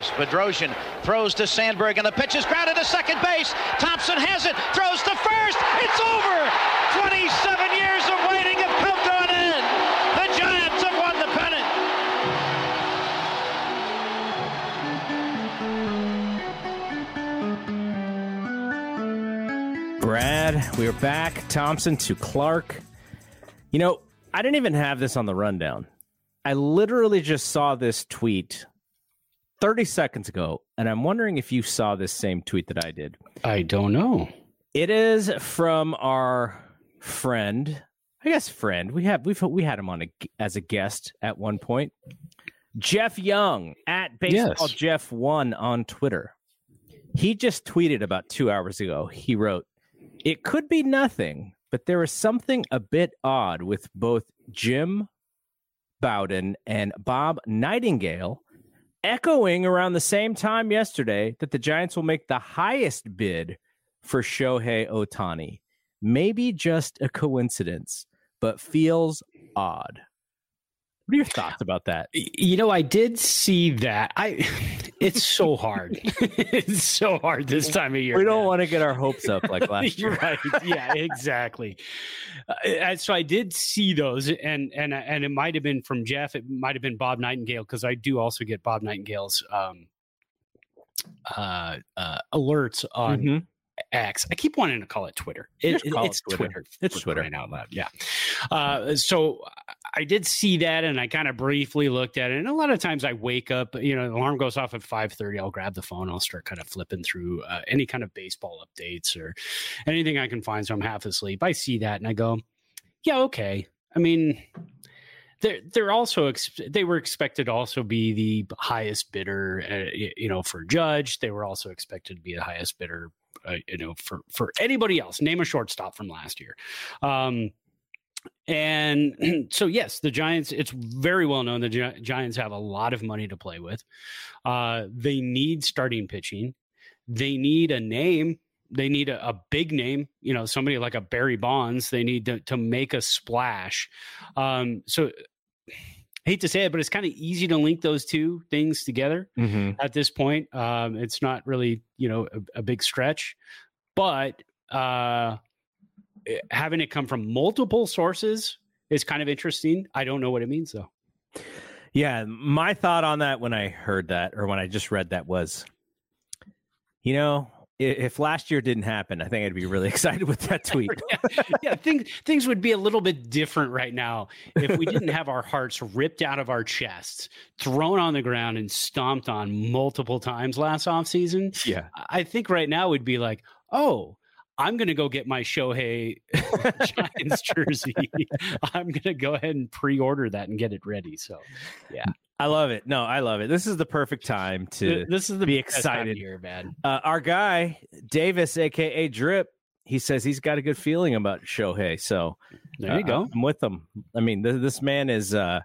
Bedrosian throws to Sandberg, and the pitch is grounded to second base. Thompson has it, throws to first. It's over. 27 years of waiting have come to an end. The Giants have won the pennant. Brad, we are back. Thompson to Clark. You know, I didn't even have this on the rundown. I literally just saw this tweet 30 seconds ago, and I'm wondering if you saw this same tweet that I did. I don't know. It is from our friend, I guess friend. We have we've we had him on a, as a guest at one point. Jeff Young at baseball Yes. Jeff one on Twitter. He just tweeted about two hours ago. He wrote, "It could be nothing, but there is something a bit odd with both Jim Bowden and Bob Nightingale." Echoing around the same time yesterday that the Giants will make the highest bid for Shohei Ohtani. Maybe just a coincidence, but feels odd. What are your thoughts about that? You know, I did see that. I it's so hard. it's so hard this time of year. We don't man. want to get our hopes up like last year. right. Yeah, exactly. Uh, so I did see those, and and and it might have been from Jeff. It might have been Bob Nightingale because I do also get Bob Nightingale's um, uh, uh, alerts on Mhm. X. I keep wanting to call it Twitter. It- Just call it it's Twitter. Twitter. It's Twitter. crying out loud. Yeah. Uh, so I did see that, and I kind of briefly looked at it. And a lot of times I wake up, you know, the alarm goes off at five thirty. I'll grab the phone. I'll start kind of flipping through uh, any kind of baseball updates or anything I can find. So I'm half asleep. I see that, and I go, "Yeah, okay." I mean. They're, they're also ex- they were expected to also be the highest bidder uh, you know for judge they were also expected to be the highest bidder uh, you know for for anybody else name a shortstop from last year. Um and so yes the giants it's very well known the Gi- giants have a lot of money to play with. Uh they need starting pitching. They need a name. They need a, a big name you know somebody like a barry bonds. They need to, to make a splash. Um so hate to say it but it's kind of easy to link those two things together Mhm. at this point. Um, it's not really, you know, a, a big stretch, but uh, eh, having it come from multiple sources is kind of interesting. I don't know what it means though. Yeah, my thought on that when I heard that or when I just read that was, you know, if last year didn't happen, I think I'd be really excited with that tweet. yeah, yeah things things would be a little bit different right now if we didn't have our hearts ripped out of our chests, thrown on the ground, and stomped on multiple times last offseason. Yeah. I think right now we'd be like, oh, I'm going to go get my Shohei Giants jersey. I'm going to go ahead and pre-order that and get it ready. So, yeah, I love it. No, I love it. This is the perfect time to this is the be best time of excited. year, man. Uh, our guy Davis, aka Drip, he says he's got a good feeling about Shohei. So There you uh, go. I'm with him. I mean, th- this man is uh,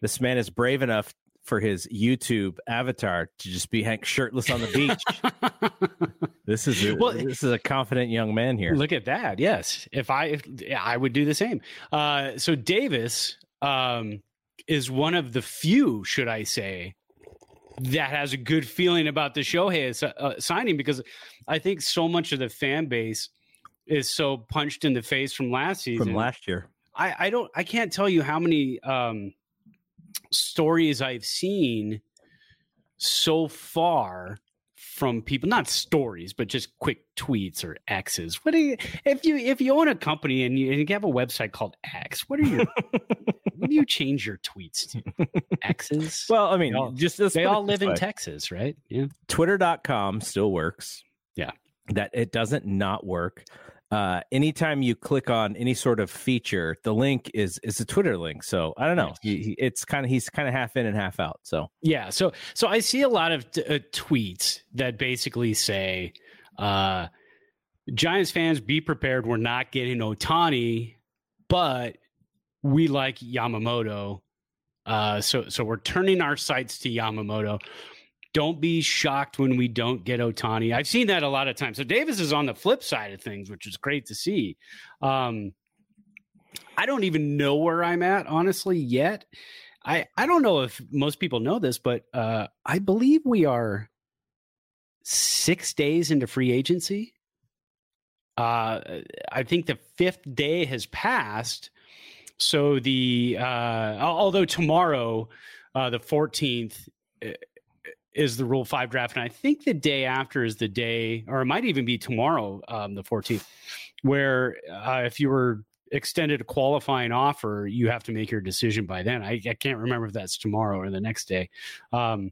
this man is brave enough for his YouTube avatar to just be Hank shirtless on the beach. this is a, Well, this is a confident young man here. Look at that. Yes. If I if yeah, I would do the same. Uh so Davis um is one of the few, should I say, that has a good feeling about the Shohei uh, signing because I think so much of the fan base is so punched in the face from last season. from last year. I, I don't I can't tell you how many um stories I've seen so far from people not stories but just quick tweets or x's what do you if you if you own a company and you, and you have a website called x what are your what do you change your tweets to x's Well, I mean, all- just they all live in texas right yeah Twitter.com still works. Yeah. That it doesn't not work. Uh, anytime you click on any sort of feature, the link is is a Twitter link. So I don't know. He, he- it's kind of he's kind of half in and half out. So Yeah, so so I see a lot of t- uh, tweets that basically say, uh, "Giants fans, be prepared. We're not getting Ohtani, but we like Yamamoto. Uh, so so we're turning our sights to Yamamoto. Don't be shocked when we don't get Ohtani. I've seen that a lot of times. So Davis is on the flip side of things, which is great to see. Um, I don't even know where I'm at honestly yet. I I don't know if most people know this, but uh, I believe we are six days into free agency. Uh, I think the fifth day has passed. So the uh, although tomorrow, uh, the fourteenth, is the Rule Five draft, and I think the day after is the day, or it might even be tomorrow, um, the fourteenth, where uh, if you were extended a qualifying offer, you have to make your decision by then. I, I can't remember if that's tomorrow or the next day. Um,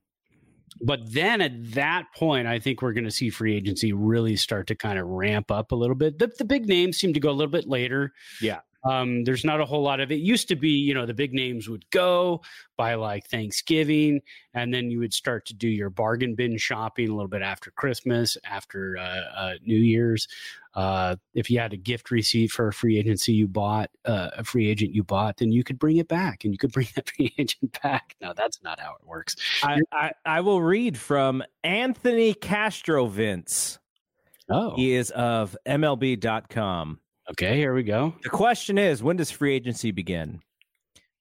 but then at that point, I think we're going to see free agency really start to kind of ramp up a little bit. The, the big names seem to go a little bit later. Yeah. Um, there's not a whole lot of it. Used to be, you know, the big names would go by like Thanksgiving, and then you would start to do your bargain bin shopping a little bit after Christmas, after uh, uh, New Year's. Uh, if you had a gift receipt for a free agency you bought, uh, a free agent you bought, then you could bring it back, and you could bring that free agent back. No, that's not how it works. I, I I will read from Anthony Castrovince. Oh, He is of MLB.com. okay. Here we go. The question is, when does free agency begin?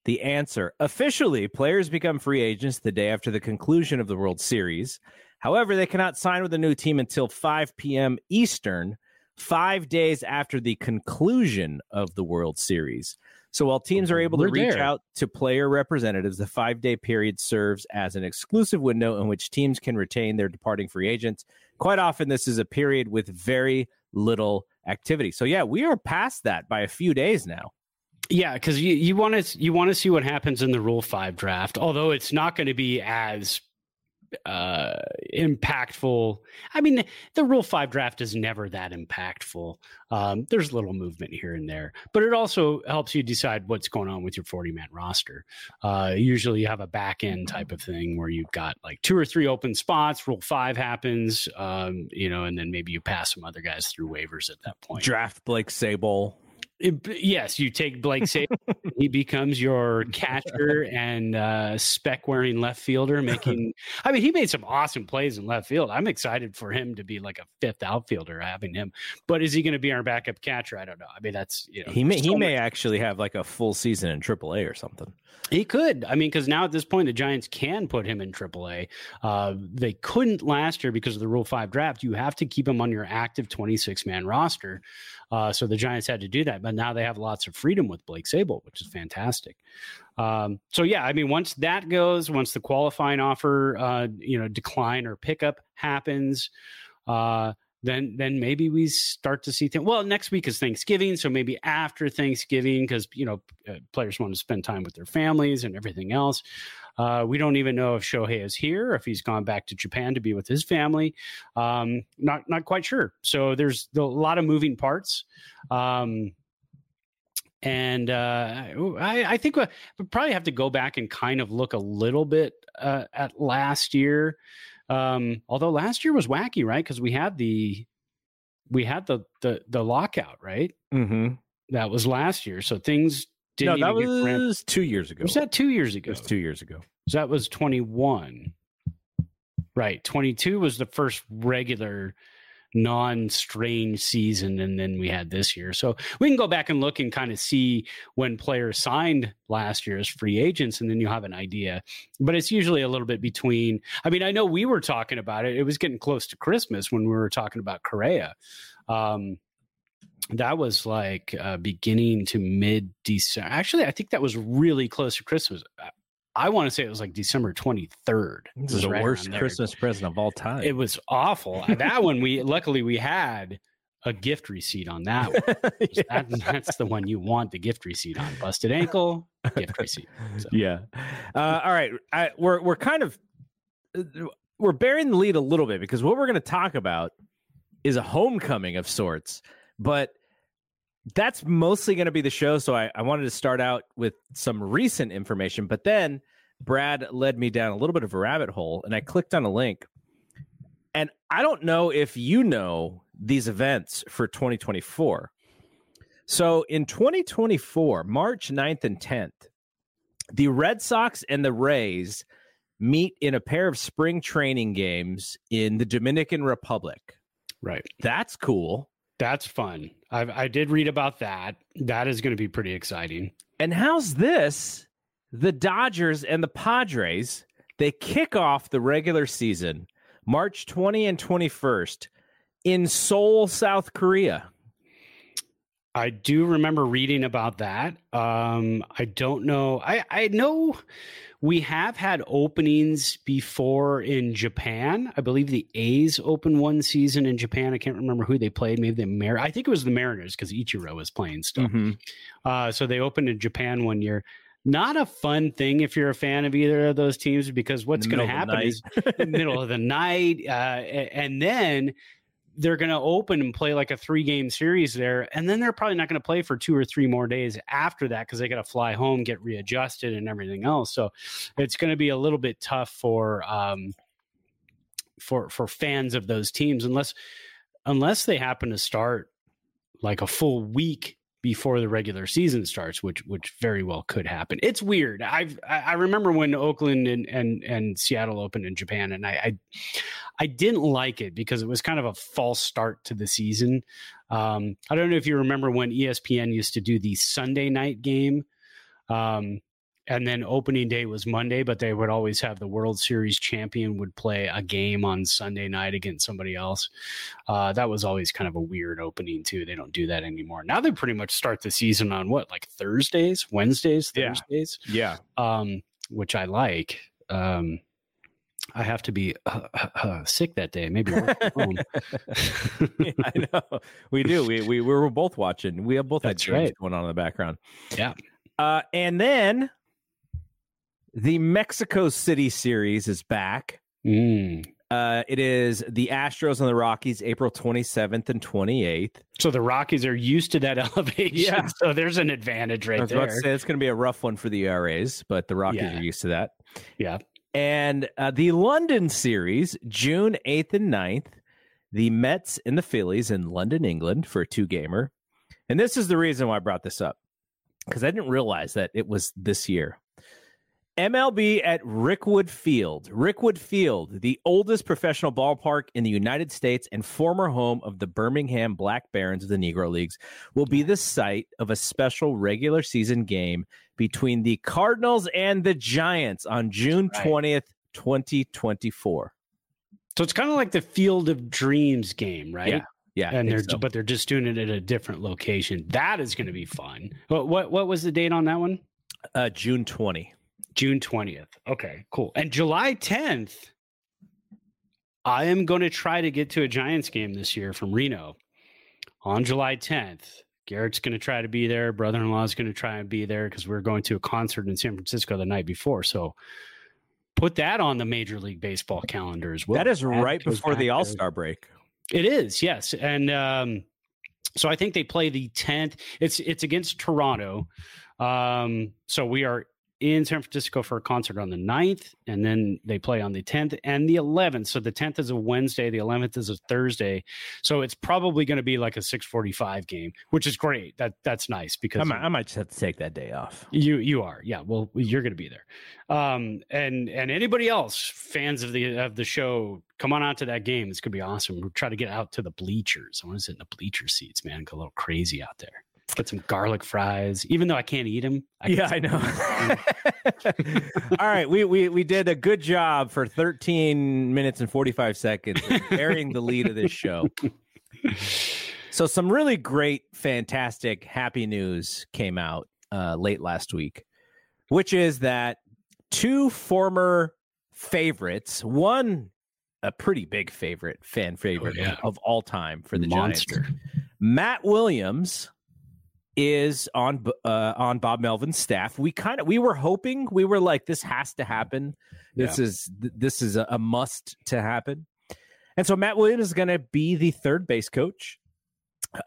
The answer officially, players become free agents the day after the conclusion of the World Series. However, they cannot sign with a new team until 5 p.m. Eastern, five days after the conclusion of the World Series. So while teams are able to We're reach there. out to player representatives, the five day period serves as an exclusive window in which teams can retain their departing free agents. Quite often, this is a period with very little activity. So, yeah, we are past that by a few days now. Yeah, because you you want to you want to see what happens in the Rule Five draft. Although it's not going to be as uh impactful. I mean the rule 5 draft is never that impactful. Um there's a little movement here and there but it also helps you decide what's going on with your 40 man roster. Uh usually you have a back end type of thing where you've got like two or three open spots rule 5 happens um you know and then maybe you pass some other guys through waivers at that point. Draft Blake Sabol. It- yes, you take Blake Sabol, he becomes your catcher and uh, spec wearing left fielder. Making, I mean, he made some awesome plays in left field. I'm excited for him to be like a fifth outfielder, having him. But is he going to be our backup catcher? I don't know. I mean, that's you know, He may he so may actually have like a full season in AAA or something. he could. I mean, because now at this point, the Giants can put him in AAA. Uh, they couldn't last year because of the Rule Five draft. You have to keep him on your active 26 man roster. Uh, so the Giants had to do that, but now they have lots of freedom with Blake Sabol, which is fantastic. Um, so yeah, I mean, once that goes, once the qualifying offer, uh, you know, decline or pickup happens, uh, then then maybe we start to see things. Well, next week is Thanksgiving, so maybe after Thanksgiving, because you know uh, players want to spend time with their families and everything else. Uh, we don't even know if Shohei is here, if he's gone back to Japan to be with his family. Um, not not quite sure. So there's a lot of moving parts. Um, and uh, I, I think we we'll probably have to go back and kind of look a little bit uh, at last year. Um, although last year was wacky, right? Because we had the we had the the the lockout, right? Mm-hmm. That was last year, so things No, didn't. that even get ramped- was two years ago. was that two years ago? It was two years ago. So that was 21. Right. 22 was the first regular non strange season. And then we had this year. So we can go back and look and kind of see when players signed last year as free agents. And then you have an idea. But it's usually a little bit between. I mean, I know we were talking about it. It was getting close to Christmas when we were talking about Correa. Um, that was like uh, beginning to mid December. Actually, I think that was really close to Christmas. I want to say it was like December 23rd. This is the right worst. Christmas present of all time. It was awful. that one we luckily we had a gift receipt on that one. Yeah. That- that's the one you want the gift receipt on. Busted ankle, gift receipt. So, Yeah. Uh, all right. I, we're we're kind of uh, we're bearing the lead a little bit because what we're going to talk about is a homecoming of sorts, but that's mostly going to be the show. So I, I wanted to start out with some recent information, but then Brad led me down a little bit of a rabbit hole, and I clicked on a link. And I don't know if you know these events for 2024. So in 2024, March 9th and 10th, the Red Sox and the Rays meet in a pair of spring training games in the Dominican Republic. right. That's cool. That's fun. I I did read about that. That is going to be pretty exciting. And how's this? The Dodgers and the Padres, they kick off the regular season March 20 and 21st in Seoul, South Korea. I do remember reading about that. Um, I don't know. I, I know we have had openings before in Japan. I believe the A's opened one season in Japan. I can't remember who they played. Maybe the Mar. I think it was the Mariners because Ichiro was playing still. Mhm. Uh, so they opened in Japan one year. Not a fun thing if you're a fan of either of those teams because what's going to middle of the happen is the middle of the night, uh, and then they're going to open and play like a three game series there, and then they're probably not going to play for two or three more days after that because they got to fly home, get readjusted, and everything else. So it's going to be a little bit tough for um, for for fans of those teams unless unless they happen to start like a full week before the regular season starts, which which very well could happen. It's weird. I've I remember when Oakland and and, and Seattle opened in Japan, and I, I I didn't like it because it was kind of a false start to the season. Um, I don't know if you remember when ESPN used to do the Sunday night game. Um, and then opening day was Monday, but they would always have the World Series champion would play a game on Sunday night against somebody else. Uh, that was always kind of a weird opening too. They don't do that anymore. Now they pretty much start the season on what, like Thursdays, Wednesdays, Thursdays, Yeah. um, which I like. Um, I have to be uh, uh, uh, sick that day. Maybe home. yeah, I know. We do. We, we we were both watching. We have both That's had right. going on in the background. Yeah. Uh, and then the Mexico City series is back. Mm. Uh, it is the Astros and the Rockies, April 27th and 28th. So the Rockies are used to that elevation. Yeah. So there's an advantage I right was about to there. say it's going to be a rough one for the ERAs, but the Rockies Yeah. are used to that. Yeah. And uh, the London series, June 8th and 9th, the Mets and the Phillies in London, England for a two gamer. And this is the reason why I brought this up because I didn't realize that it was this year. MLB at Rickwood Field. Rickwood Field, the oldest professional ballpark in the United States and former home of the Birmingham Black Barons of the Negro Leagues, will be the site of a special regular season game between the Cardinals and the Giants on June Right. 20th, 2024. So it's kind of like the Field of Dreams game, right? Yeah, Yeah. And they're so. but they're just doing it at a different location. That is going to be fun. What what what was the date on that one? uh, June 20. June 20th. Okay, cool. And July 10th, I am going to try to get to a Giants game this year from Reno on July 10th. Garrett's going to try to be there. Brother in law is going to try and be there because we're going to a concert in San Francisco the night before. So put that on the Major League Baseball calendar as well. that is right before the All Star break. It is, yes. And um, so I think they play the 10th. It's it's against Toronto. Um, so we are in San Francisco for a concert on the 9th, and then they play on the 10th and the 11th. So the 10th is a Wednesday, the 11th is a Thursday. So it's probably going to be like a 645 game, which is great. That That's nice because I might, I might just have to take that day off. you you are, yeah. Well, you're going to be there, um, and and anybody else fans of the of the show, come on out to that game. It's going to be awesome. We'll try to get out to the bleachers. I want to sit in the bleacher seats, man. Go a little crazy out there. Get some garlic fries, even though I can't eat them. yeah, I know. All right, we, we we did a good job for 13 minutes and 45 seconds bearing the lead of this show. So some really great, fantastic, happy news came out uh, late last week, which is that two former favorites, one a pretty big favorite, fan favorite Oh, yeah. of all time for the Monster. Giants. Matt Williams is on uh, on Bob Melvin's staff. We kind of we were hoping we were like this has to happen. This is th- this is a, a must to happen. And so Matt Williams is going to be the third base coach.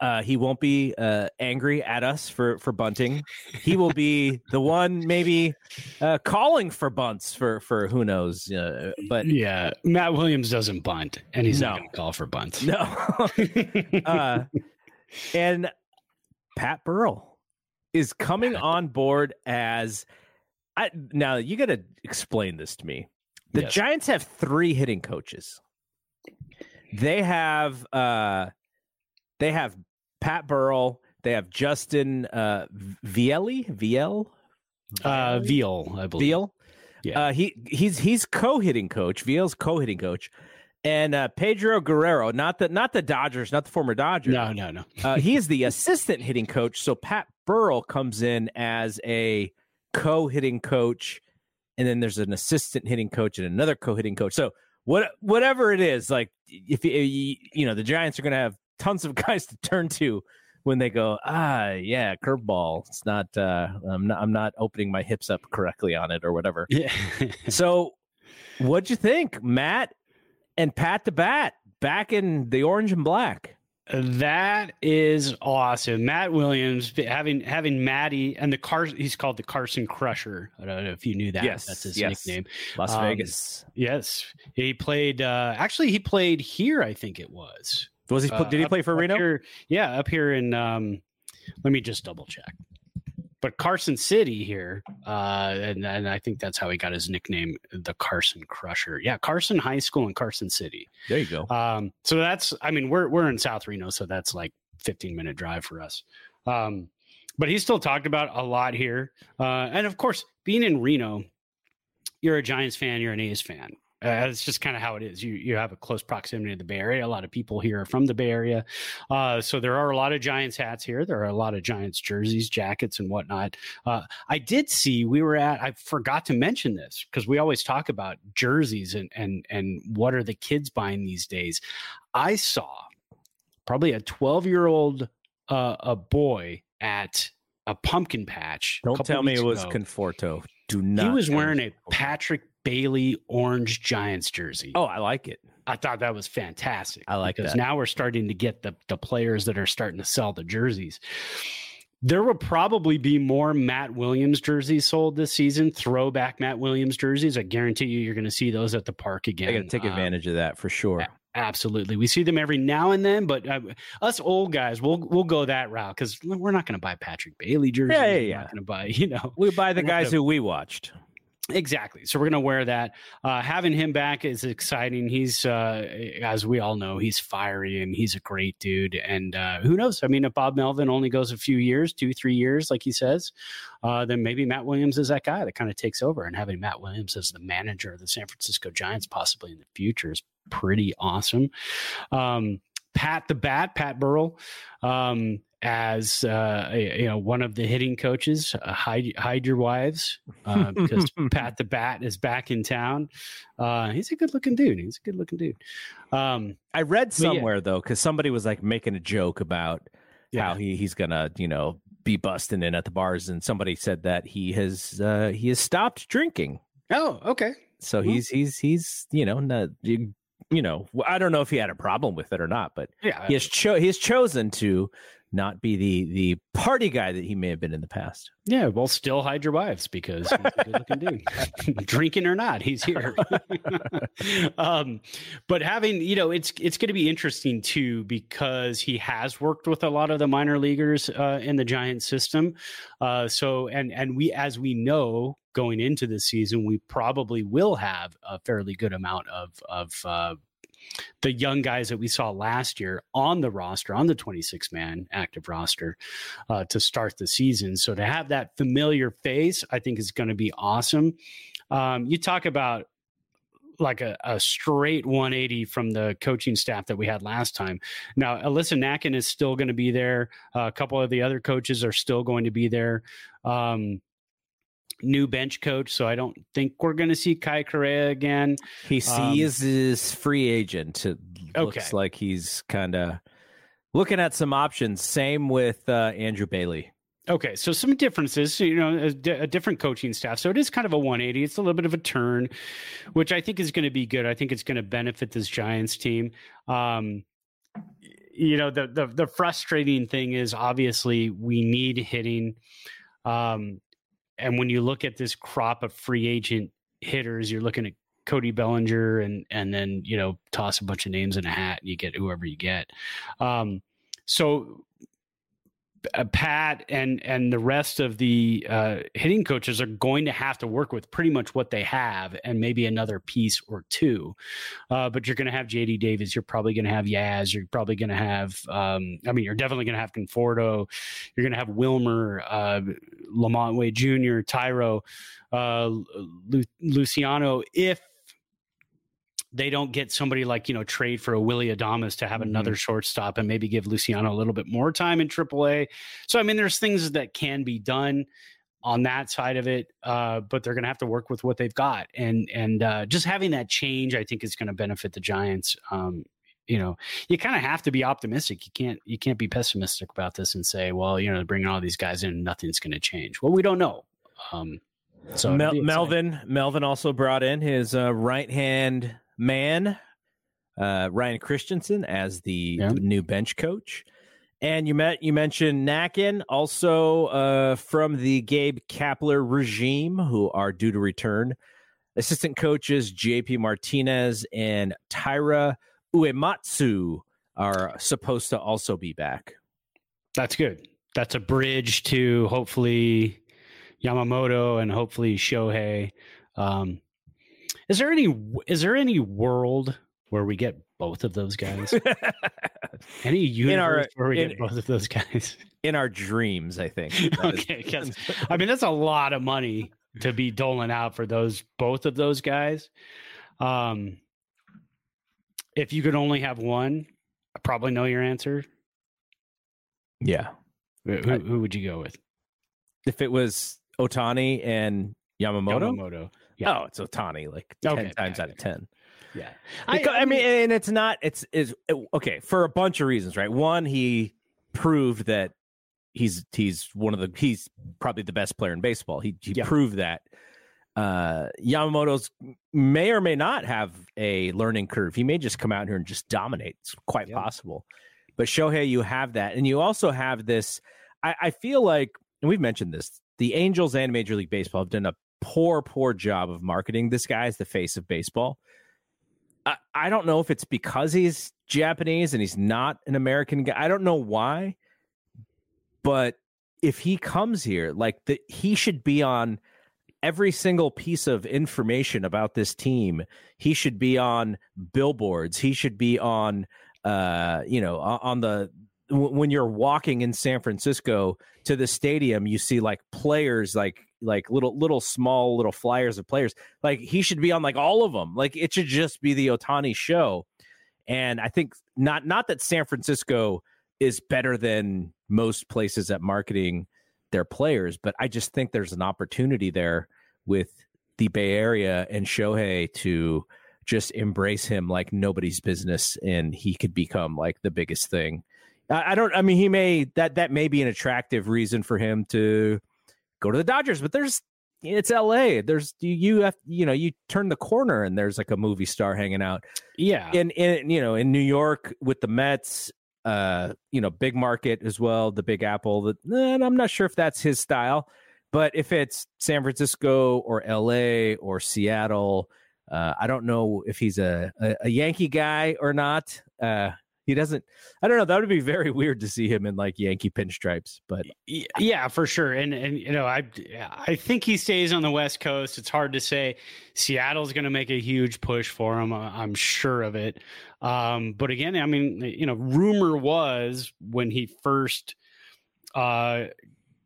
Uh, he won't be uh, angry at us for for bunting. He will be the one maybe uh, calling for bunts for for who knows. Uh, but Yeah, Matt Williams doesn't bunt, and he's No. not going to call for bunt. no. uh, and Pat Burrell is coming on board as I now you got to explain this to me. The Yes. Giants have three hitting coaches. They have uh they have Pat Burrell, they have Justin uh Viele, Viel, uh, Veal, I believe. Veal. Yeah. Uh, he he's he's co-hitting coach. Viel's co-hitting coach, and uh, Pedro Guerrero, not the not the Dodgers, not the former Dodgers. No, no, no. uh, he is the assistant hitting coach. So Pat Burrell comes in as a co-hitting coach, and then there's an assistant hitting coach and another co-hitting coach. So what whatever it is, like if you you know the Giants are going to have tons of guys to turn to when they go ah yeah curveball it's not uh i'm not i'm not opening my hips up correctly on it or whatever Yeah. so, what'd you think, Matt and Pat the Bat back in the orange and black? That is awesome. Matt Williams having having Matty and the car he's called the Carson Crusher. I don't know if you knew that. Yes, That's his yes. nickname. Las Um, Vegas. Yes. He played uh actually he played here, I think it was. Was he? Uh, did he play for Reno? here- yeah, up here in um let me just double check. But Carson City here, uh, and, and I think that's how he got his nickname, the Carson Crusher. Yeah, Carson High School in Carson City. There you go. Um, so that's, I mean, we're we're in South Reno, so that's like 15 minute drive for us. Um, but he's still talked about a lot here, uh, and of course, being in Reno, you're a Giants fan, you're an A's fan. Uh, it's just kind of how it is. You you have a close proximity to the Bay Area. A lot of people here are from the Bay Area, uh, so there are a lot of Giants hats here. There are a lot of Giants jerseys, jackets, and whatnot. Uh, I did see we were at. I forgot to mention this because we always talk about jerseys and and and what are the kids buying these days. I saw probably a 12 year old uh, a boy at a pumpkin patch. Don't tell me it was ago. Conforto. Do not. He was wearing a. Patrick Bailey orange Giants jersey. Oh, I like it. I thought that was fantastic. I like because that. now we're starting to get the the players that are starting to sell the jerseys. There will probably be more Matt Williams jerseys sold this season. Throwback Matt Williams jerseys. I guarantee you, you're going to see those at the park again. I got to take Uh, advantage of that for sure. Absolutely, we see them every now and then, but uh, us old guys, we'll we'll go that route because we're not going to buy Patrick Bailey jerseys. Yeah, yeah, We're yeah. not going to buy, you know, We buy the guys gonna- who we watched. Exactly. So we're going to wear that. Uh, having him back is exciting. He's, uh, as we all know, he's fiery and he's a great dude. And uh, who knows? I mean, if Bob Melvin only goes a few years, two, three years, like he says, uh, then maybe Matt Williams is that guy that kind of takes over. And having Matt Williams as the manager of the San Francisco Giants possibly in the future is pretty awesome. Um, Pat the Bat, Pat Burrell, um, as uh, you know, one of the hitting coaches. Uh, hide, hide your wives uh, because Pat the Bat is back in town. Uh, he's a good looking dude. He's a good looking dude. Um, I read But yeah. somewhere though, because somebody was like making a joke about how he, he's gonna, you know, be busting in at the bars, and somebody said that he has uh, he has stopped drinking. Oh, okay. So he's he's he's you know not you, you know I don't know if he had a problem with it or not, but Yeah. he has cho- he has chosen to not be the the party guy that he may have been in the past. Yeah, well, still hide your wives because he's a good looking dude. Drinking or not, he's here. um, but having, you know, it's it's going to be interesting too because he has worked with a lot of the minor leaguers uh, in the Giant system. Uh, so, and and we, as we know, going into the season, we probably will have a fairly good amount of of uh, the young guys that we saw last year on the roster, on the 26 man active roster uh, to start the season. So to have that familiar face, I think is going to be awesome. Um, you talk about like a, a straight 180 from the coaching staff that we had last time. Now, Alyssa Nakken is still going to be there. Uh, a couple of the other coaches are still going to be there. Um, new bench coach, so I don't think we're going to see Kai Correa again. He sees um, his free agent. It okay. looks like he's kind of looking at some options. Same with uh, Andrew Bailey. Okay, so some differences, you know, a, a, different coaching staff. So it is kind of a 180. It's a little bit of a turn, which I think is going to be good. I think it's going to benefit this Giants team. Um, you know, the, the the frustrating thing is obviously we need hitting. Um, and when you look at this crop of free agent hitters, you're looking at Cody Bellinger and and then you know toss a bunch of names in a hat and you get whoever you get. Um, so uh, Pat and and the rest of the uh, hitting coaches are going to have to work with pretty much what they have and maybe another piece or two. Uh, but you're going to have JD Davis. You're probably going to have Yaz. You're probably going to have. Um, I mean, you're definitely going to have Conforto. You're going to have Wilmer, uh, LaMonte Wade Jr., Thairo, uh, Lu- Luciano. If they don't get somebody like you know trade for a Willy Adames to have mm-hmm. another shortstop and maybe give Luciano a little bit more time in AAA. So I mean, there's things that can be done on that side of it, uh, but they're going to have to work with what they've got, and and uh, just having that change, I think, is going to benefit the Giants. Um, you know, you kind of have to be optimistic. You can't you can't be pessimistic about this and say, well, you know, bringing all these guys in, nothing's going to change. Well, we don't know. Um, so Mel- Melvin Melvin also brought in his uh, right hand man, uh, Ryan Christenson, as the yeah. new bench coach. And you met you mentioned Nakken, also uh, from the Gabe Kapler regime, who are due to return. Assistant coaches JP Martinez and Taira Uematsu are supposed to also be back. That's good. That's a bridge to hopefully Yamamoto and hopefully Shohei. Um, is there any is there any world where we get both of those guys? any universe our, where we in, get both of those guys? In our dreams, I think. okay, I mean that's a lot of money to be doling out for those both of those guys. Um, if you could only have one, I probably know your answer. Yeah. Who, who would you go with? If it was Ohtani and Yamamoto? Yamamoto. Yeah. Oh, it's Ohtani like okay, 10 times out of 10. Yeah. Because, I, I, mean, and it's not, it's, is okay, for a bunch of reasons, right? One, he proved that he's, he's one of the, he's probably the best player in baseball. He, he yeah. proved that. Uh, Yamamoto's may or may not have a learning curve. He may just come out here and just dominate. It's quite yeah. possible. But Shohei, you have that. And you also have this. I, I feel like, and we've mentioned this, the Angels and Major League Baseball have done a poor, poor job of marketing this guy as the face of baseball. I, I don't know if it's because he's Japanese and he's not an American guy. I don't know why, but if he comes here, like he should be on every single piece of information about this team. He should be on billboards. He should be on, uh, you know, on the when you're walking in San Francisco to the stadium, you see like players like like little little small little flyers of players. Like he should be on like all of them. Like it should just be the Ohtani show. And I think not not that San Francisco is better than most places at marketing their players, but I just think there's an opportunity there with the Bay Area and Shohei to just embrace him like nobody's business and he could become like the biggest thing. I, I don't I mean he may that that may be an attractive reason for him to go to the Dodgers. But there's it's LA. There's you, you have you know you turn the corner and there's like a movie star hanging out. Yeah, in in you know in New York with the Mets, uh, you know big market as well, the Big Apple. That and I'm not sure if that's his style, but if it's San Francisco or LA or Seattle. Uh, I don't know if he's a, a, a Yankee guy or not. Uh, he doesn't i don't know that would be very weird to see him in like yankee pinstripes but yeah for sure and and you know i i think he stays on the west coast it's hard to say seattle's going to make a huge push for him i'm sure of it um, but again i mean you know rumor was when he first uh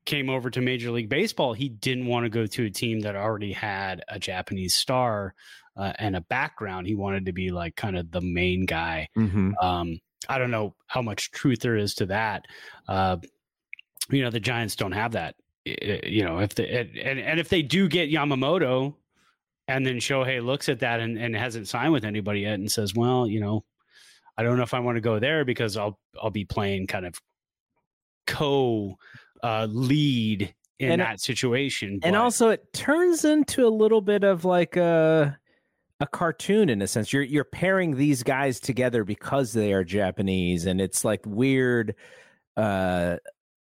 came over to major league baseball he didn't want to go to a team that already had a japanese star uh, and a background. He wanted to be like kind of the main guy. Mm-hmm. Um, I don't know how much truth there is to that. Uh, you know, the Giants don't have that you know, if the and and if they do get Yamamoto, and then Shohei looks at that and, and hasn't signed with anybody yet and says, well, you know, I don't know if I want to go there because I'll I'll be playing kind of co uh, lead in and, that situation. And also, it turns into a little bit of like a a cartoon in a sense. You're you're pairing these guys together because they are Japanese, and it's like weird uh,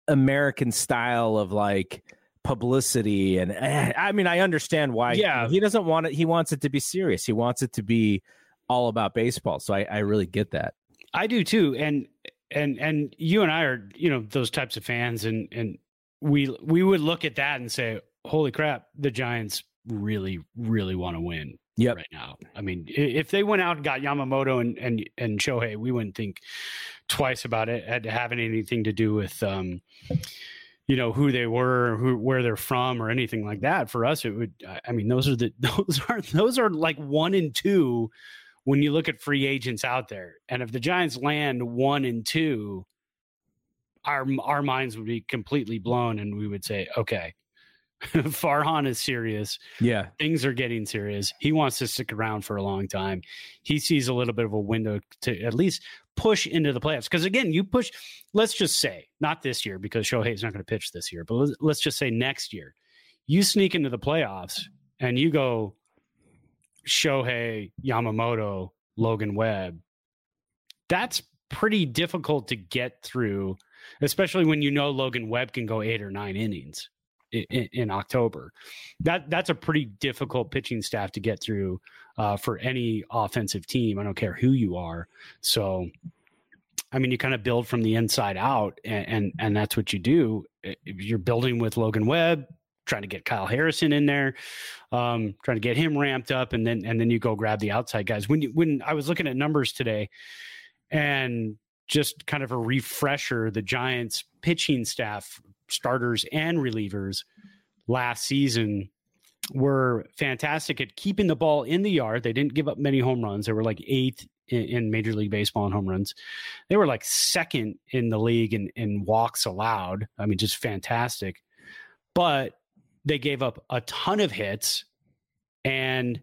American style of like publicity. And eh, I mean, I understand why. Yeah, he doesn't want it. He wants it to be serious. He wants it to be all about baseball. So I, I really get that. I do too. And and and you and I are you know those types of fans, and and we we would look at that and say, "Holy crap, the Giants really really want to win." Yep. right now. I mean, if they went out and got Yamamoto and and and Shohei, we wouldn't think twice about it had having anything to do with um, you know who they were, who where they're from, or anything like that. For us, it would. I mean, those are the those are those are like one and two when you look at free agents out there. And if the Giants land one and two, our our minds would be completely blown, and we would say, okay, Farhan is serious. Yeah. Things are getting serious. He wants to stick around for a long time. He sees a little bit of a window to at least push into the playoffs. Because again, you push, let's just say, not this year because Shohei's not going to pitch this year, but let's just say next year, you sneak into the playoffs and you go Shohei, Yamamoto, Logan Webb. That's pretty difficult to get through, especially when you know Logan Webb can go eight or nine innings in, in October. That that's a pretty difficult pitching staff to get through uh, for any offensive team. I don't care who you are. So, I mean, you kind of build from the inside out, and and, and that's what you do. You're building with Logan Webb, trying to get Kyle Harrison in there, um, trying to get him ramped up, and then and then you go grab the outside guys. When you, when I was looking at numbers today, and just kind of a refresher, the Giants pitching staff starters and relievers last season were fantastic at keeping the ball in the yard. They didn't give up many home runs. They were like eighth in, in Major League Baseball in home runs. They were like second in the league in, in walks allowed. I mean, just fantastic. But they gave up a ton of hits and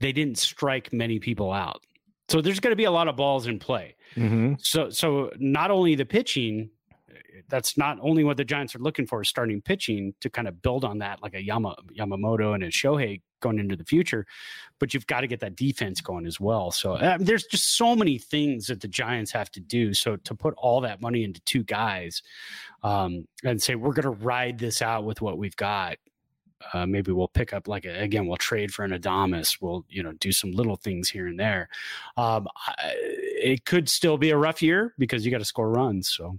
they didn't strike many people out. So there's going to be a lot of balls in play. Mm-hmm. So so not only the pitching that's not only what the Giants are looking for is starting pitching to kind of build on that, like a Yama, Yamamoto and a Shohei going into the future, but you've got to get that defense going as well. So there's just so many things that the Giants have to do. So to put all that money into two guys um, and say we're going to ride this out with what we've got. Uh, maybe we'll pick up like a, again we'll trade for an Adames. We'll you know do some little things here and there. Um, I, it could still be a rough year because you got to score runs. So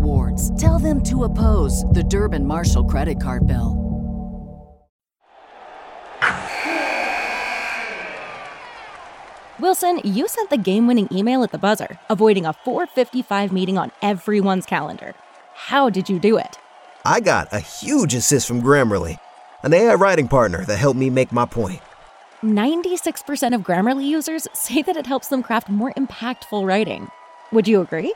Tell them to oppose the Durbin Marshall credit card bill. Wilson, you sent the game winning email at the buzzer, avoiding a 455 meeting on everyone's calendar. How did you do it? I got a huge assist from Grammarly, an AI writing partner that helped me make my point. 96% of Grammarly users say that it helps them craft more impactful writing. Would you agree?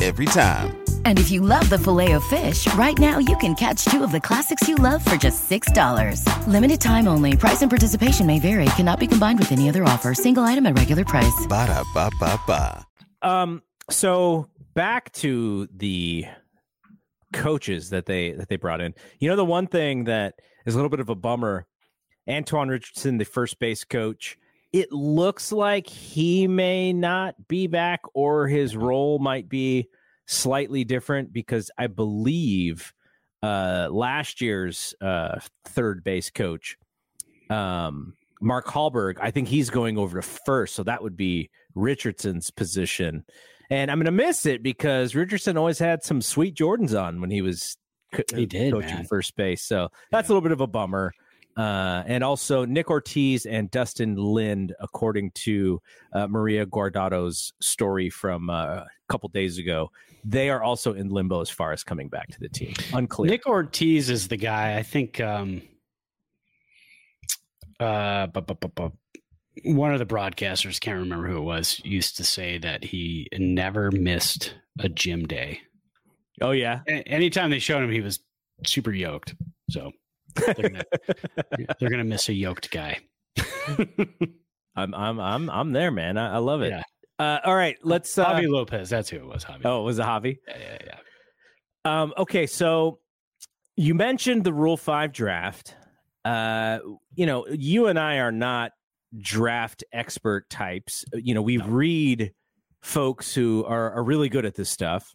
every time. And if you love the filet of fish, right now you can catch two of the classics you love for just $6. Limited time only. Price and participation may vary. Cannot be combined with any other offer. Single item at regular price. Ba da ba ba ba. Um, so back to the coaches that they that they brought in. You know, the one thing that is a little bit of a bummer, Antoine Richardson, the first base coach, it looks like he may not be back or his role might be slightly different because I believe uh last year's uh third base coach um Mark Hallberg, I think he's going over to first, so that would be Richardson's position. And I'm going to miss it because Richardson always had some sweet Jordans on when he was co- He did, coaching man. first base. So that's a little bit of a bummer. Uh, and also Nick Ortiz and Dustin Lind, according to uh, Maria Guardado's story from uh, a couple days ago, they are also in limbo as far as coming back to the team. Unclear. Nick Ortiz is the guy. I think um, uh, bu- bu- bu- bu- one of the broadcasters, can't remember who it was, used to say that he never missed a gym day. oh yeah, A- anytime they showed him, he was super yoked. So they're gonna, they're gonna miss a yoked guy. I'm I'm I'm I'm there, man. I, I love it. Yeah. Uh, all right, let's. Uh, Javi Lopez, that's who it was. Javi. oh, it was a Javi. yeah, yeah, yeah. Um, okay, so you mentioned the Rule Five draft. Uh, you know, you and I are not draft expert types. You know, we read folks who are, are really good at this stuff,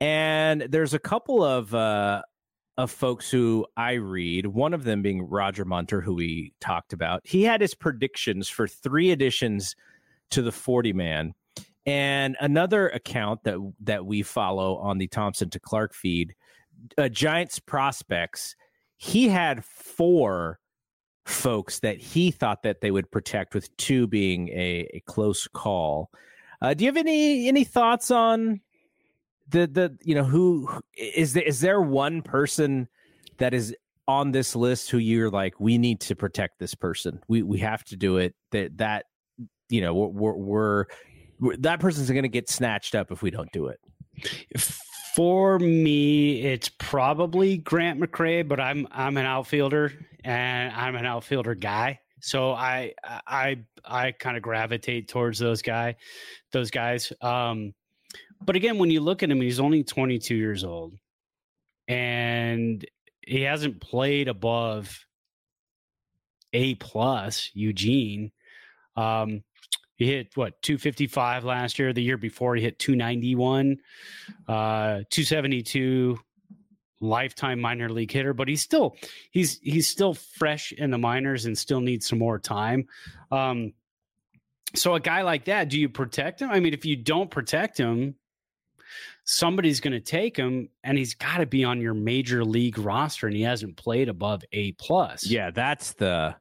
and there's a couple of uh, of folks who I read. One of them being Roger Munter, who we talked about. He had his predictions for three additions to the Forty Man. And another account that that we follow on the Thompson to Clark feed, uh, Giants prospects. He had four folks that he thought that they would protect, with two being a, a close call. Uh, do you have any any thoughts on the the you know who is there is there one person that is on this list who you're like we need to protect this person we we have to do it that that you know we're we're, we're, that person's going to get snatched up if we don't do it For me, it's probably Grant McCray, but I'm I'm an outfielder and I'm an outfielder guy. So I I I kind of gravitate towards those guy, those guys. Um, but again, when you look at him, he's only 22 years old, and he hasn't played above A plus Eugene. Um, he hit what 255 last year. The year before, he hit 291, uh, 272 lifetime minor league hitter. But he's still he's he's still fresh in the minors and still needs some more time. Um, so a guy like that, do you protect him? I mean, if you don't protect him, somebody's going to take him, and he's got to be on your major league roster, and he hasn't played above A plus. yeah that's the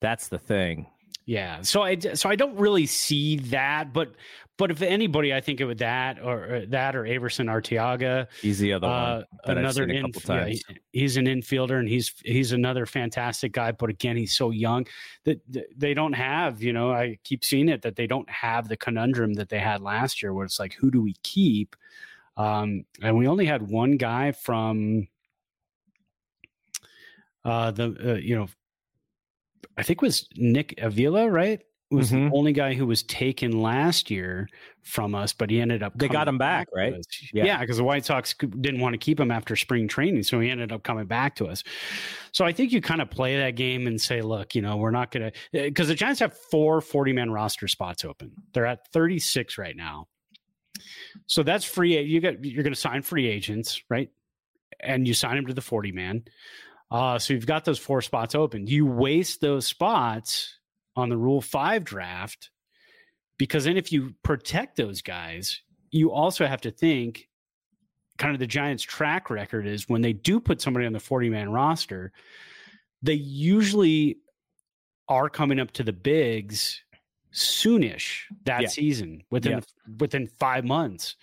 that's the thing Yeah, so I so I don't really see that, but but if anybody, I think it would that or, or that or Aeverson Arteaga he's the other uh, one another seen a in, couple yeah, he- he's an infielder and he's he's another fantastic guy. But again, he's so young that they don't have. You know, I keep seeing it that they don't have the conundrum that they had last year, where it's like, who do we keep? Um, and we only had one guy from uh, the uh, you know I think it was Nick Avila, right? Was Mhm. the only guy who was taken last year from us, but he ended up They got him back, to right? Yeah. Yeah, because the White Sox didn't want to keep him after spring training, so he ended up coming back to us. So I think you kind of play that game and say, look, you know, we're not going to because the Giants have four 40 man roster spots open. They're at 36 right now. So that's free. You got you're going to sign free agents, right? And you sign them to the 40 man. Uh, so you've got those four spots open. You waste those spots on the Rule Five draft because then if you protect those guys, you also have to think kind of the Giants' track record is when they do put somebody on the 40 man roster, they usually are coming up to the bigs soonish that Yeah. season within Yeah. within five months.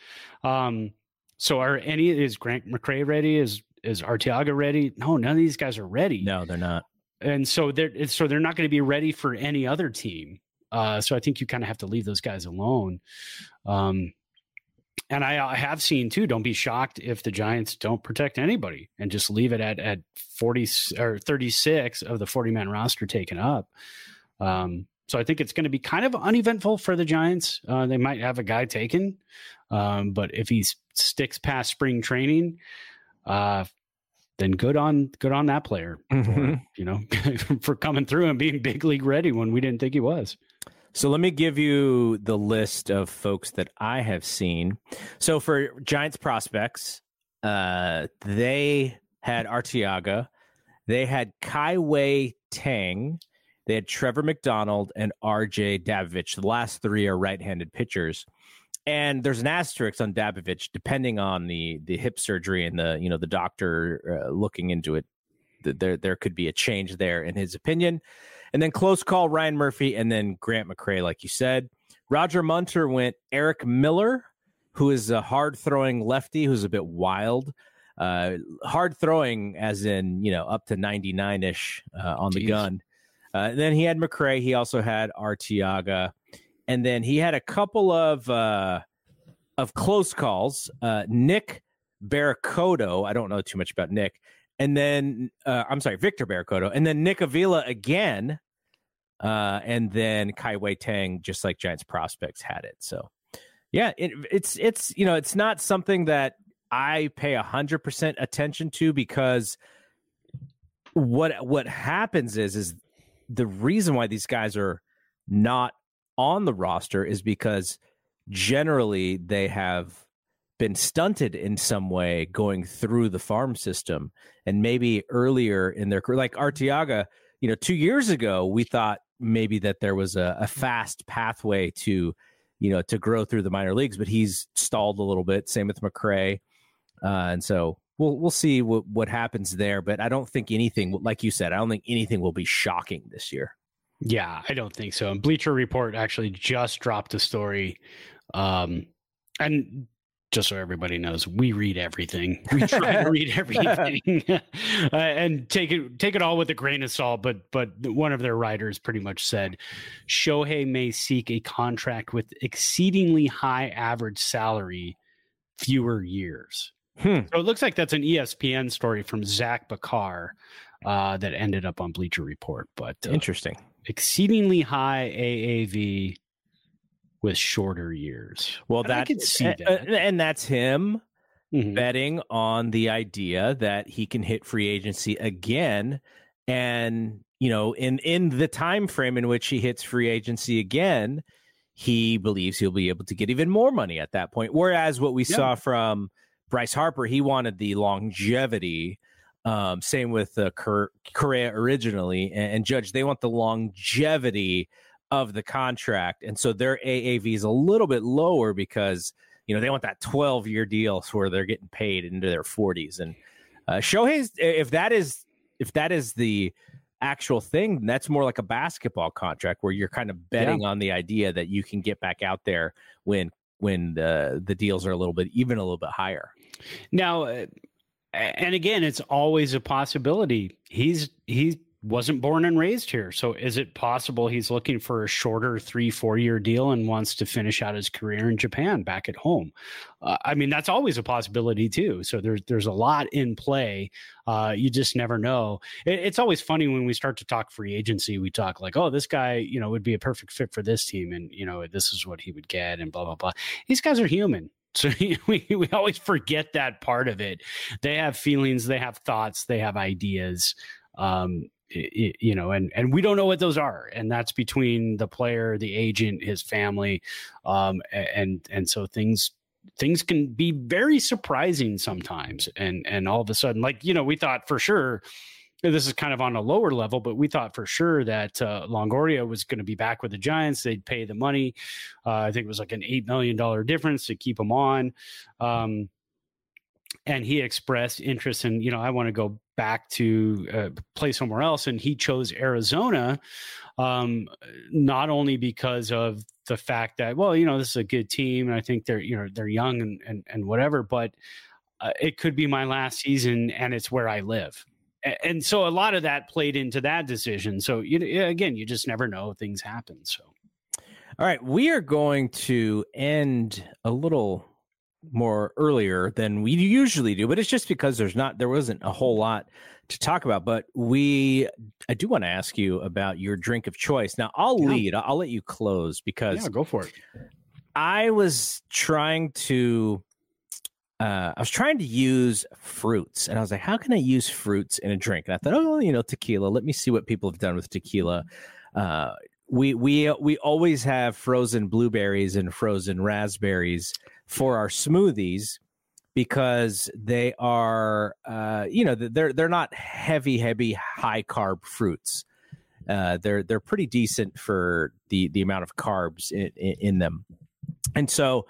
Um, so are any is Grant McCray ready? Is is Arteaga ready? No, none of these guys are ready no they're not and so they're so they're not going to be ready for any other team. Uh, so I think you kind of have to leave those guys alone. Um, and I, I, have seen too. Don't be shocked if the Giants don't protect anybody and just leave it at at forty or thirty six of the forty man roster taken up. Um, so I think it's going to be kind of uneventful for the Giants. Uh, they might have a guy taken, um, but if he sticks past spring training, uh, then good on good on that player. Mm-hmm. For, you know, for coming through and being big league ready when we didn't think he was. So let me give you the list of folks that I have seen. So for Giants prospects, uh, they had Arteaga, they had Kai Tang, they had Trevor McDonald and RJ Dabovich. The last three are right-handed pitchers. And there's an asterisk on Dabovich, depending on the the hip surgery and the you know the doctor uh, looking into it. There there could be a change there in his opinion. And then close call Ryan Murphy and then Grant McCray, like you said. Roger Munter went Erik Miller, who is a hard throwing lefty who's a bit wild. Uh, hard throwing, as in, you know, up to 99 ish uh, on Jeez. the gun. Uh, then he had McCray. He also had Arteaga, And then he had a couple of uh, of close calls. Uh, Nick Bericoto. I don't know too much about Nick and then uh, I'm sorry, Victor Bericoto, and then Nick Avila again, uh, and then Kai Wei Tang, just like Giants prospects had it. So, yeah, it, it's it's you know it's not something that I pay hundred percent attention to because what what happens is is the reason why these guys are not on the roster is because generally they have been stunted in some way going through the farm system and maybe earlier in their career. Like Arteaga you know two years ago we thought maybe that there was a, a, fast pathway to you know to grow through the minor leagues but he's stalled a little bit. Same with mccray. Uh, and so we'll we'll see what, what happens there but i don't think anything like you said i don't think anything will be shocking this year yeah i don't think so and bleacher report actually just dropped a story um and just so everybody knows, we read everything. We try to read everything uh, and take it take it all with a grain of salt. But but one of their writers pretty much said Shohei may seek a contract with exceedingly high average salary, fewer years. Hmm. So it looks like that's an ESPN story from Zach Bakar uh, that ended up on Bleacher Report. But uh, interesting, exceedingly high AAV with shorter years. Well, that, I could see that. and that's him mm-hmm. betting on the idea that he can hit free agency again and you know in in the time frame in which he hits free agency again he believes he'll be able to get even more money at that point whereas what we yeah. saw from Bryce Harper he wanted the longevity um, same with uh, Correa originally and, and Judge they want the longevity of the contract. And so their AAV is a little bit lower because, you know, they want that 12 year deal where they're getting paid into their 40s. And uh, Shohei's, if that is, if that is the actual thing, that's more like a basketball contract where you're kind of betting yeah. on the idea that you can get back out there when, when the, the deals are a little bit, even a little bit higher. Now, uh, and again, it's always a possibility. He's, he's, wasn't born and raised here. So is it possible he's looking for a shorter three, four year deal and wants to finish out his career in Japan back at home? Uh, I mean, that's always a possibility too. So there's there's a lot in play. Uh, you just never know. It, it's always funny when we start to talk free agency. We talk like, oh, this guy, you know, would be a perfect fit for this team, and you know, this is what he would get, and blah blah blah. These guys are human. So we, we always forget that part of it. They have feelings, they have thoughts, they have ideas. Um, you know, and and we don't know what those are, and that's between the player, the agent, his family, um, and and so things things can be very surprising sometimes, and and all of a sudden, like you know, we thought for sure. This is kind of on a lower level, but we thought for sure that uh, Longoria was going to be back with the Giants. They'd pay the money. Uh, I think it was like an eight million dollar difference to keep him on. Um, and he expressed interest in you know i want to go back to uh, play somewhere else and he chose arizona um, not only because of the fact that well you know this is a good team and i think they're you know they're young and and, and whatever but uh, it could be my last season and it's where i live. And so a lot of that played into that decision. So you again you just never know things happen so. All right, we are going to end a little more earlier than we usually do, but it's just because there's not there wasn't a whole lot to talk about. But we I do want to ask you about your drink of choice. Now I'll Yeah. lead. I'll let you close because Yeah, go for it. I was trying to uh, I was trying to use fruits, and I was like, "How can I use fruits in a drink?" And I thought, "Oh, you know, tequila. Let me see what people have done with tequila." Uh, we we we always have frozen blueberries and frozen raspberries for our smoothies because they are, uh, you know, they're they're not heavy, heavy, high carb fruits. Uh, they're they're pretty decent for the the amount of carbs in, in, in them, and so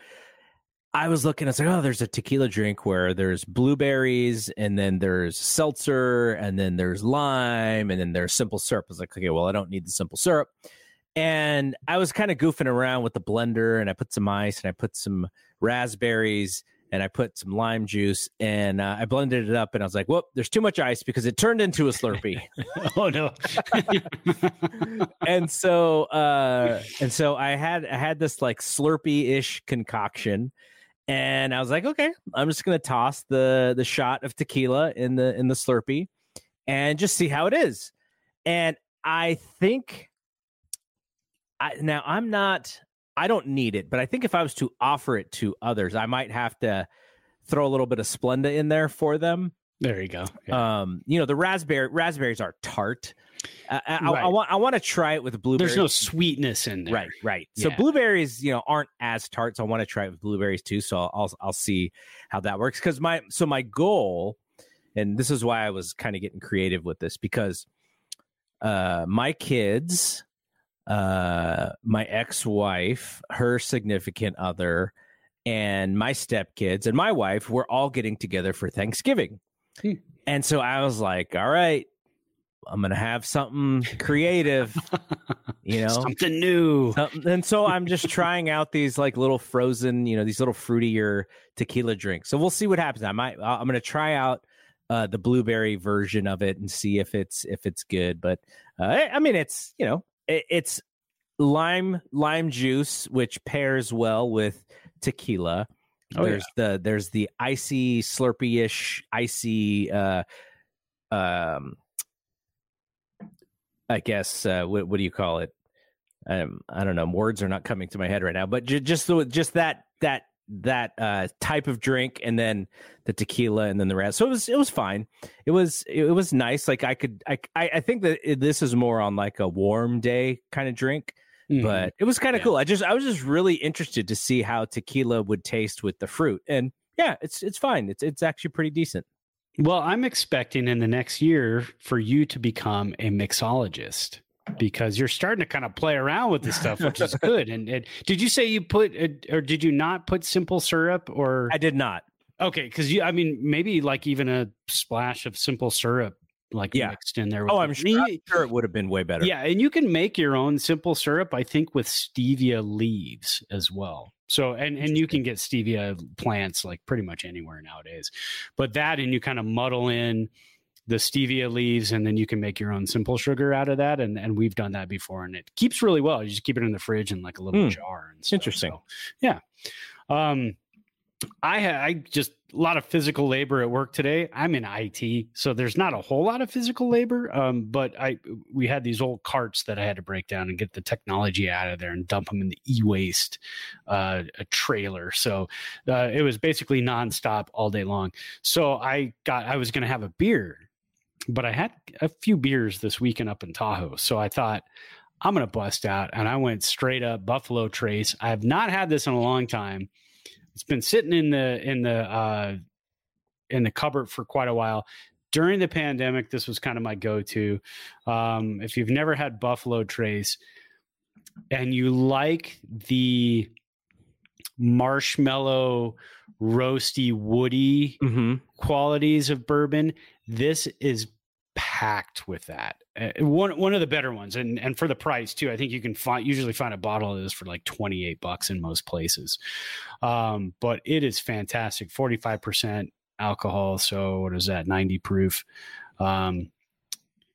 I was looking. I was like, oh, there's a tequila drink where there's blueberries, and then there's seltzer, and then there's lime, and then there's simple syrup. I was like, okay, well, I don't need the simple syrup. And I was kind of goofing around with the blender, and I put some ice, and I put some raspberries, and I put some lime juice, and uh, I blended it up, and I was like, whoop, there's too much ice because it turned into a Slurpee. oh no. and so uh and so i had i had this like slurpee-ish concoction and i was like okay i'm just gonna toss the the shot of tequila in the in the slurpee and just see how it is and i think i now i'm not i don't need it but i think if i was to offer it to others i might have to throw a little bit of splenda in there for them there you go. Yeah. um you know the raspberry raspberries are tart I, I, I- I want I want to try it with blueberries. There's no sweetness in there. right, right. So blueberries, you know, aren't as tart. So I want to try it with blueberries too. So I'll I'll, I'll see how that works. Because my so my goal, and this is why I was kind of getting creative with this because uh my kids, uh my ex-wife, her significant other, and my stepkids and my wife were all getting together for Thanksgiving. Hmm. And so I was like, all right, I'm gonna have something creative, you know. Something new. Something- and so I'm just trying out these like little frozen, you know, these little fruitier tequila drinks. So we'll see what happens. I might, I- I'm going to try out uh, the blueberry version of it and see if it's if it's good. But uh, I mean, it's you know, it's lime lime juice, which pairs well with tequila. Oh, yeah. there's the there's the icy slurpy-ish icy uh um I guess uh, what what do you call it? Um, I don't know. Words are not coming to my head right now, but ju- just the, just that that that uh, type of drink, and then the tequila, and then the rest. So it was it was fine. It was it was nice. Like I could I I, I think that it, this is more on like a warm day kind of drink, Mhm. but it was kind of Yeah. cool. I just I was just really interested to see how tequila would taste with the fruit, and yeah, it's it's fine. It's it's actually pretty decent. Well, I'm expecting in the next year for you to become a mixologist because you're starting to kind of play around with this stuff, which is good. And, and did you say you put, uh, or did you not put simple syrup or? I did not. okay, because you, I mean, maybe like even a splash of simple syrup, like Yeah. mixed in there. with Oh. I'm sure, I'm sure it would have been way better. Yeah, and you can make your own simple syrup, I think, with stevia leaves as well. So, and and you can get stevia plants like pretty much anywhere nowadays. But that, and you kind of muddle in the stevia leaves, and then you can make your own simple sugar out of that. And and we've done that before, and it keeps really well. You just keep it in the fridge in like a little Hmm. jar. And stuff. Interesting. So, yeah. Um, I ha- I just a lot of physical labor at work today. I'm in IT, so there's not a whole lot of physical labor. Um, but I we had these old carts that I had to break down and get the technology out of there and dump them in the e-waste uh, a trailer. So uh, it was basically nonstop all day long. So I got I was going to have a beer, but I had a few beers this weekend up in Tahoe. So I thought I'm going to bust out, and I went straight up Buffalo Trace. I have not had this in a long time. It's been sitting in the in the uh, in the cupboard for quite a while. During the pandemic, this was kind of my go-to. Um, if you've never had Buffalo Trace and you like the marshmallow, roasty, woody Mm-hmm. qualities of bourbon, this is packed with that. Uh, one one of the better ones, and and for the price too. I think you can find usually find a bottle of this for like twenty eight bucks in most places. Um, but it is fantastic. Forty five percent alcohol. So what is that? Ninety proof. Um,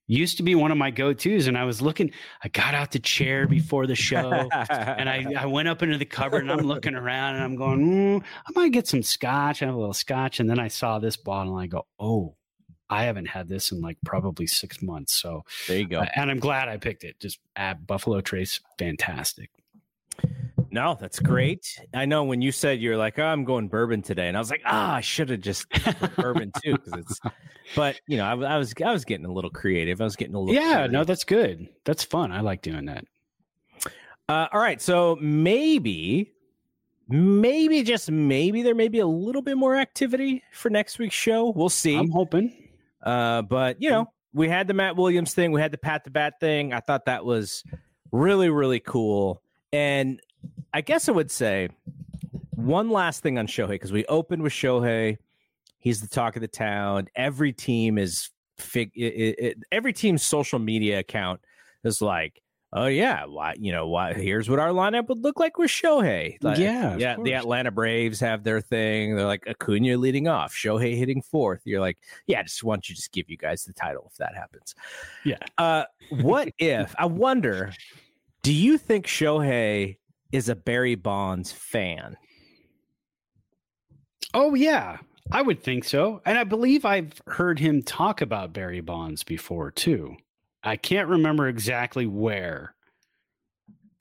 used to be one of my go-to's and i was looking i got out the chair before the show and I, I went up into the cupboard and i'm looking around and i'm going mm, i might get some scotch i have a little scotch and then i saw this bottle and i go oh i haven't had this in like probably six months so there you go uh, and i'm glad i picked it just at buffalo trace fantastic no, that's great. I know when you said you're like, oh, I'm going bourbon today, and I was like, ah, oh, I should have just bourbon too, because it's. But you know, I, I, was I was getting a little creative. I was getting a little. Yeah, creative. no, that's good. That's fun. I like doing that. Uh, all right, so maybe, maybe just maybe there may be a little bit more activity for next week's show. We'll see. I'm hoping. Uh, but you know, we had the Matt Williams thing, we had the Pat the Bat thing. I thought that was really really cool. And I guess I would say one last thing on Shohei because we opened with Shohei. He's the talk of the town. Every team is fig. It, it, every team's social media account is like, oh yeah, why you know why? Here's what our lineup would look like with Shohei. Like, yeah, yeah. The Atlanta Braves have their thing. They're like Acuna leading off, Shohei hitting fourth. You're like, yeah, I just want you to just give you guys the title if that happens. Yeah. Uh, what if? I wonder. Do you think Shohei is a Barry Bonds fan. Oh yeah, I would think so. And I believe I've heard him talk about Barry Bonds before too. I can't remember exactly where,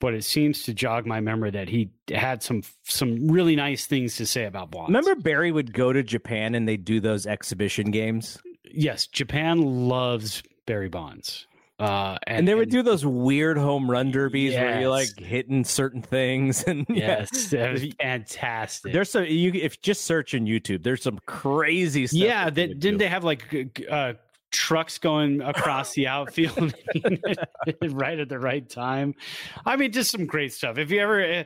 but it seems to jog my memory that he had some some really nice things to say about Bonds. Remember Barry would go to Japan and they'd do those exhibition games? Yes, Japan loves Barry Bonds. Uh, and, and, they would and, do those weird home run derbies yes. where you're like hitting certain things and yes that was fantastic there's some you if just search in youtube there's some crazy stuff yeah that, didn't they have like uh, trucks going across the outfield right at the right time i mean just some great stuff if you ever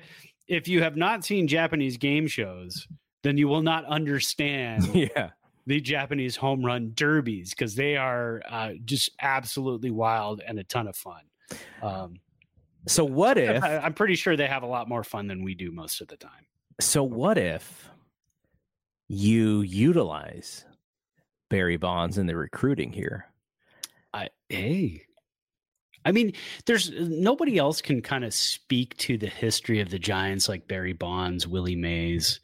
if you have not seen japanese game shows then you will not understand yeah the Japanese home run derbies because they are uh, just absolutely wild and a ton of fun. Um, so what if I, I'm pretty sure they have a lot more fun than we do most of the time. So what if you utilize Barry Bonds in the recruiting here? I hey. I mean, there's nobody else can kind of speak to the history of the Giants like Barry Bonds, Willie Mays,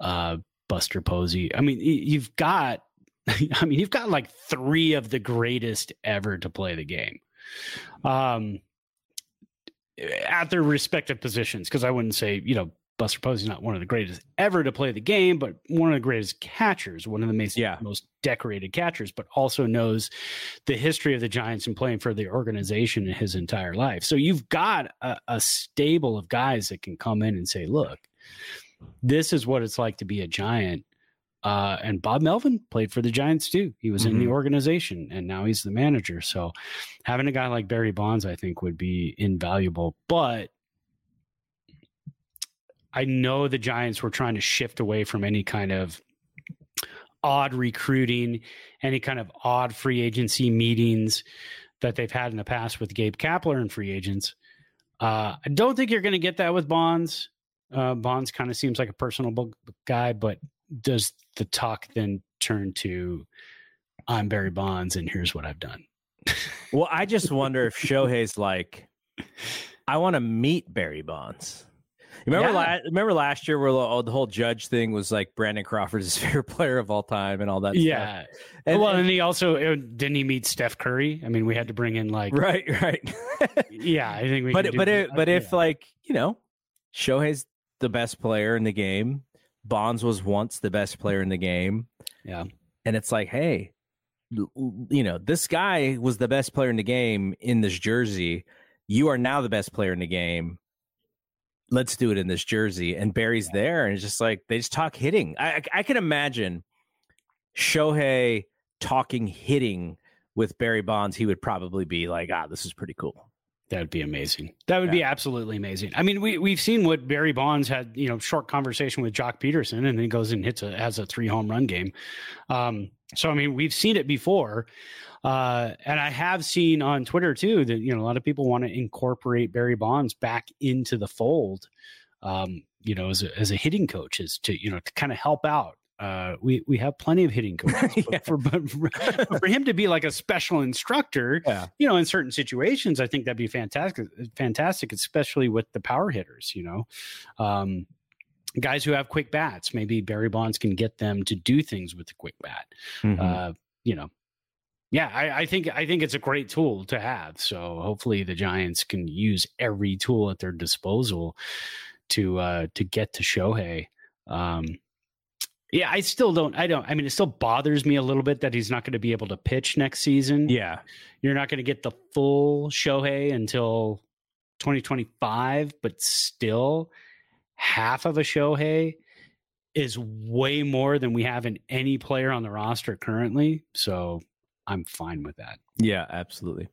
uh, Buster Posey. I mean, you've got, I mean, you've got like three of the greatest ever to play the game, um, at their respective positions. Because I wouldn't say, you know, Buster Posey's not one of the greatest ever to play the game, but one of the greatest catchers, one of the most, yeah. most decorated catchers, but also knows the history of the Giants and playing for the organization in his entire life. So you've got a, a stable of guys that can come in and say, look, this is what it's like to be a giant. Uh, and Bob Melvin played for the Giants too. He was mm-hmm. in the mm-hmm. organization and now he's the manager. So having a guy like Barry Bonds, I think, would be invaluable. But I know the Giants were trying to shift away from any kind of odd recruiting, any kind of odd free agency meetings that they've had in the past with Gabe Kapler and free agents. Uh, I don't think you're going to get that with Bonds. Uh, Bonds kind of seems like a personable guy, but does the talk then turn to I'm Barry Bonds and here's what I've done? well, I just wonder if Shohei's like, I want to meet Barry Bonds. Remember, yeah. la- remember last year where the, the, whole judge thing was like Brandon Crawford is favorite player of all time and all that. Yeah. Stuff. And, well, and he also uh, didn't he meet Steph Curry? I mean, we had to bring in like right, right. yeah, I think we. But but it, but if like you know, Shohei's the best player in the game. Bonds was once the best player in the game. Yeah. And it's like, hey, you know, this guy was the best player in the game in this jersey. You are now the best player in the game. Let's do it in this jersey. And Barry's there, and it's just like they just talk hitting. I, I, I can imagine Shohei talking hitting with Barry Bonds. He would probably be like, ah, this is pretty cool. That would be amazing. That would yeah. be absolutely amazing. I mean, we we've seen what Barry Bonds had, you know, short conversation with Joc Pederson, and then goes and hits a has a three home run game. Um, so I mean, we've seen it before, uh, and I have seen on Twitter too that you know a lot of people want to incorporate Barry Bonds back into the fold. Um, you know, as a, as a hitting coach, is to you know to kind of help out uh, we we have plenty of hitting coaches. But for, but for, but for him to be like a special instructor, Yeah. you know, in certain situations, I think that'd be fantastic. Fantastic, especially with the power hitters. You know, um, guys who have quick bats. Maybe Barry Bonds can get them to do things with the quick bat. Mhm. Uh, you know, yeah, I, I think I think it's a great tool to have. So hopefully the Giants can use every tool at their disposal to uh, to get to Shohei. Um, yeah, I still don't. I don't. I mean, it still bothers me a little bit that he's not going to be able to pitch next season. yeah. You're not going to get the full Shohei until 2025, but still, half of a Shohei is way more than we have in any player on the roster currently. So I'm fine with that. Yeah, absolutely.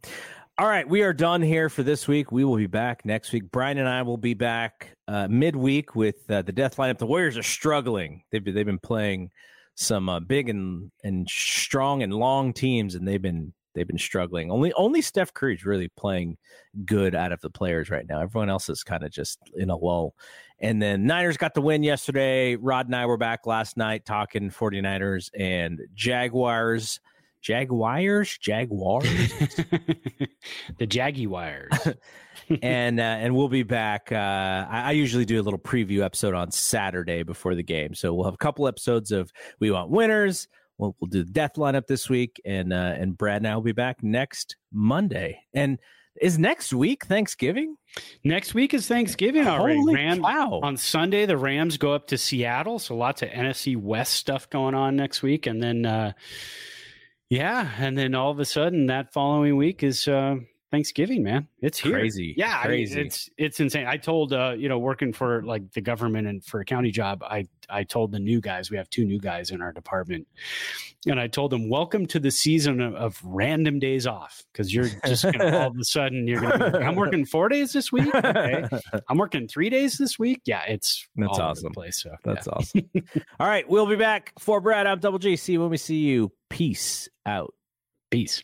All right, we are done here for this week. We will be back next week. Brian and I will be back uh, midweek with uh, the death lineup. The Warriors are struggling. They've been, they've been playing some uh, big and and strong and long teams, and they've been they've been struggling. Only only Steph Curry's really playing good out of the players right now. Everyone else is kind of just in a lull. And then Niners got the win yesterday. Rod and I were back last night talking 49ers and Jaguars. Jaguars, Jaguars, the Jaguars. and uh, and we'll be back. Uh, I, I usually do a little preview episode on Saturday before the game, so we'll have a couple episodes of we want winners. We'll, we'll do the death lineup this week, and uh, and Brad and I will be back next Monday. And is next week Thanksgiving? Next week is Thanksgiving already. Holy Ram- cow. On Sunday, the Rams go up to Seattle, so lots of NFC West stuff going on next week, and then uh, yeah, and then all of a sudden that following week is uh, Thanksgiving. Man, it's here. Crazy. Yeah, Crazy. I mean, it's it's insane. I told uh, you know working for like the government and for a county job, I I told the new guys we have two new guys in our department, and I told them welcome to the season of, of random days off because you're just gonna all of a sudden you're gonna be like, I'm working four days this week. Okay, I'm working three days this week. Yeah, it's That's all over the awesome. place. So That's yeah. awesome. All right, we'll be back for Brad. I'm Double G. See when we see you. Peace out. Peace.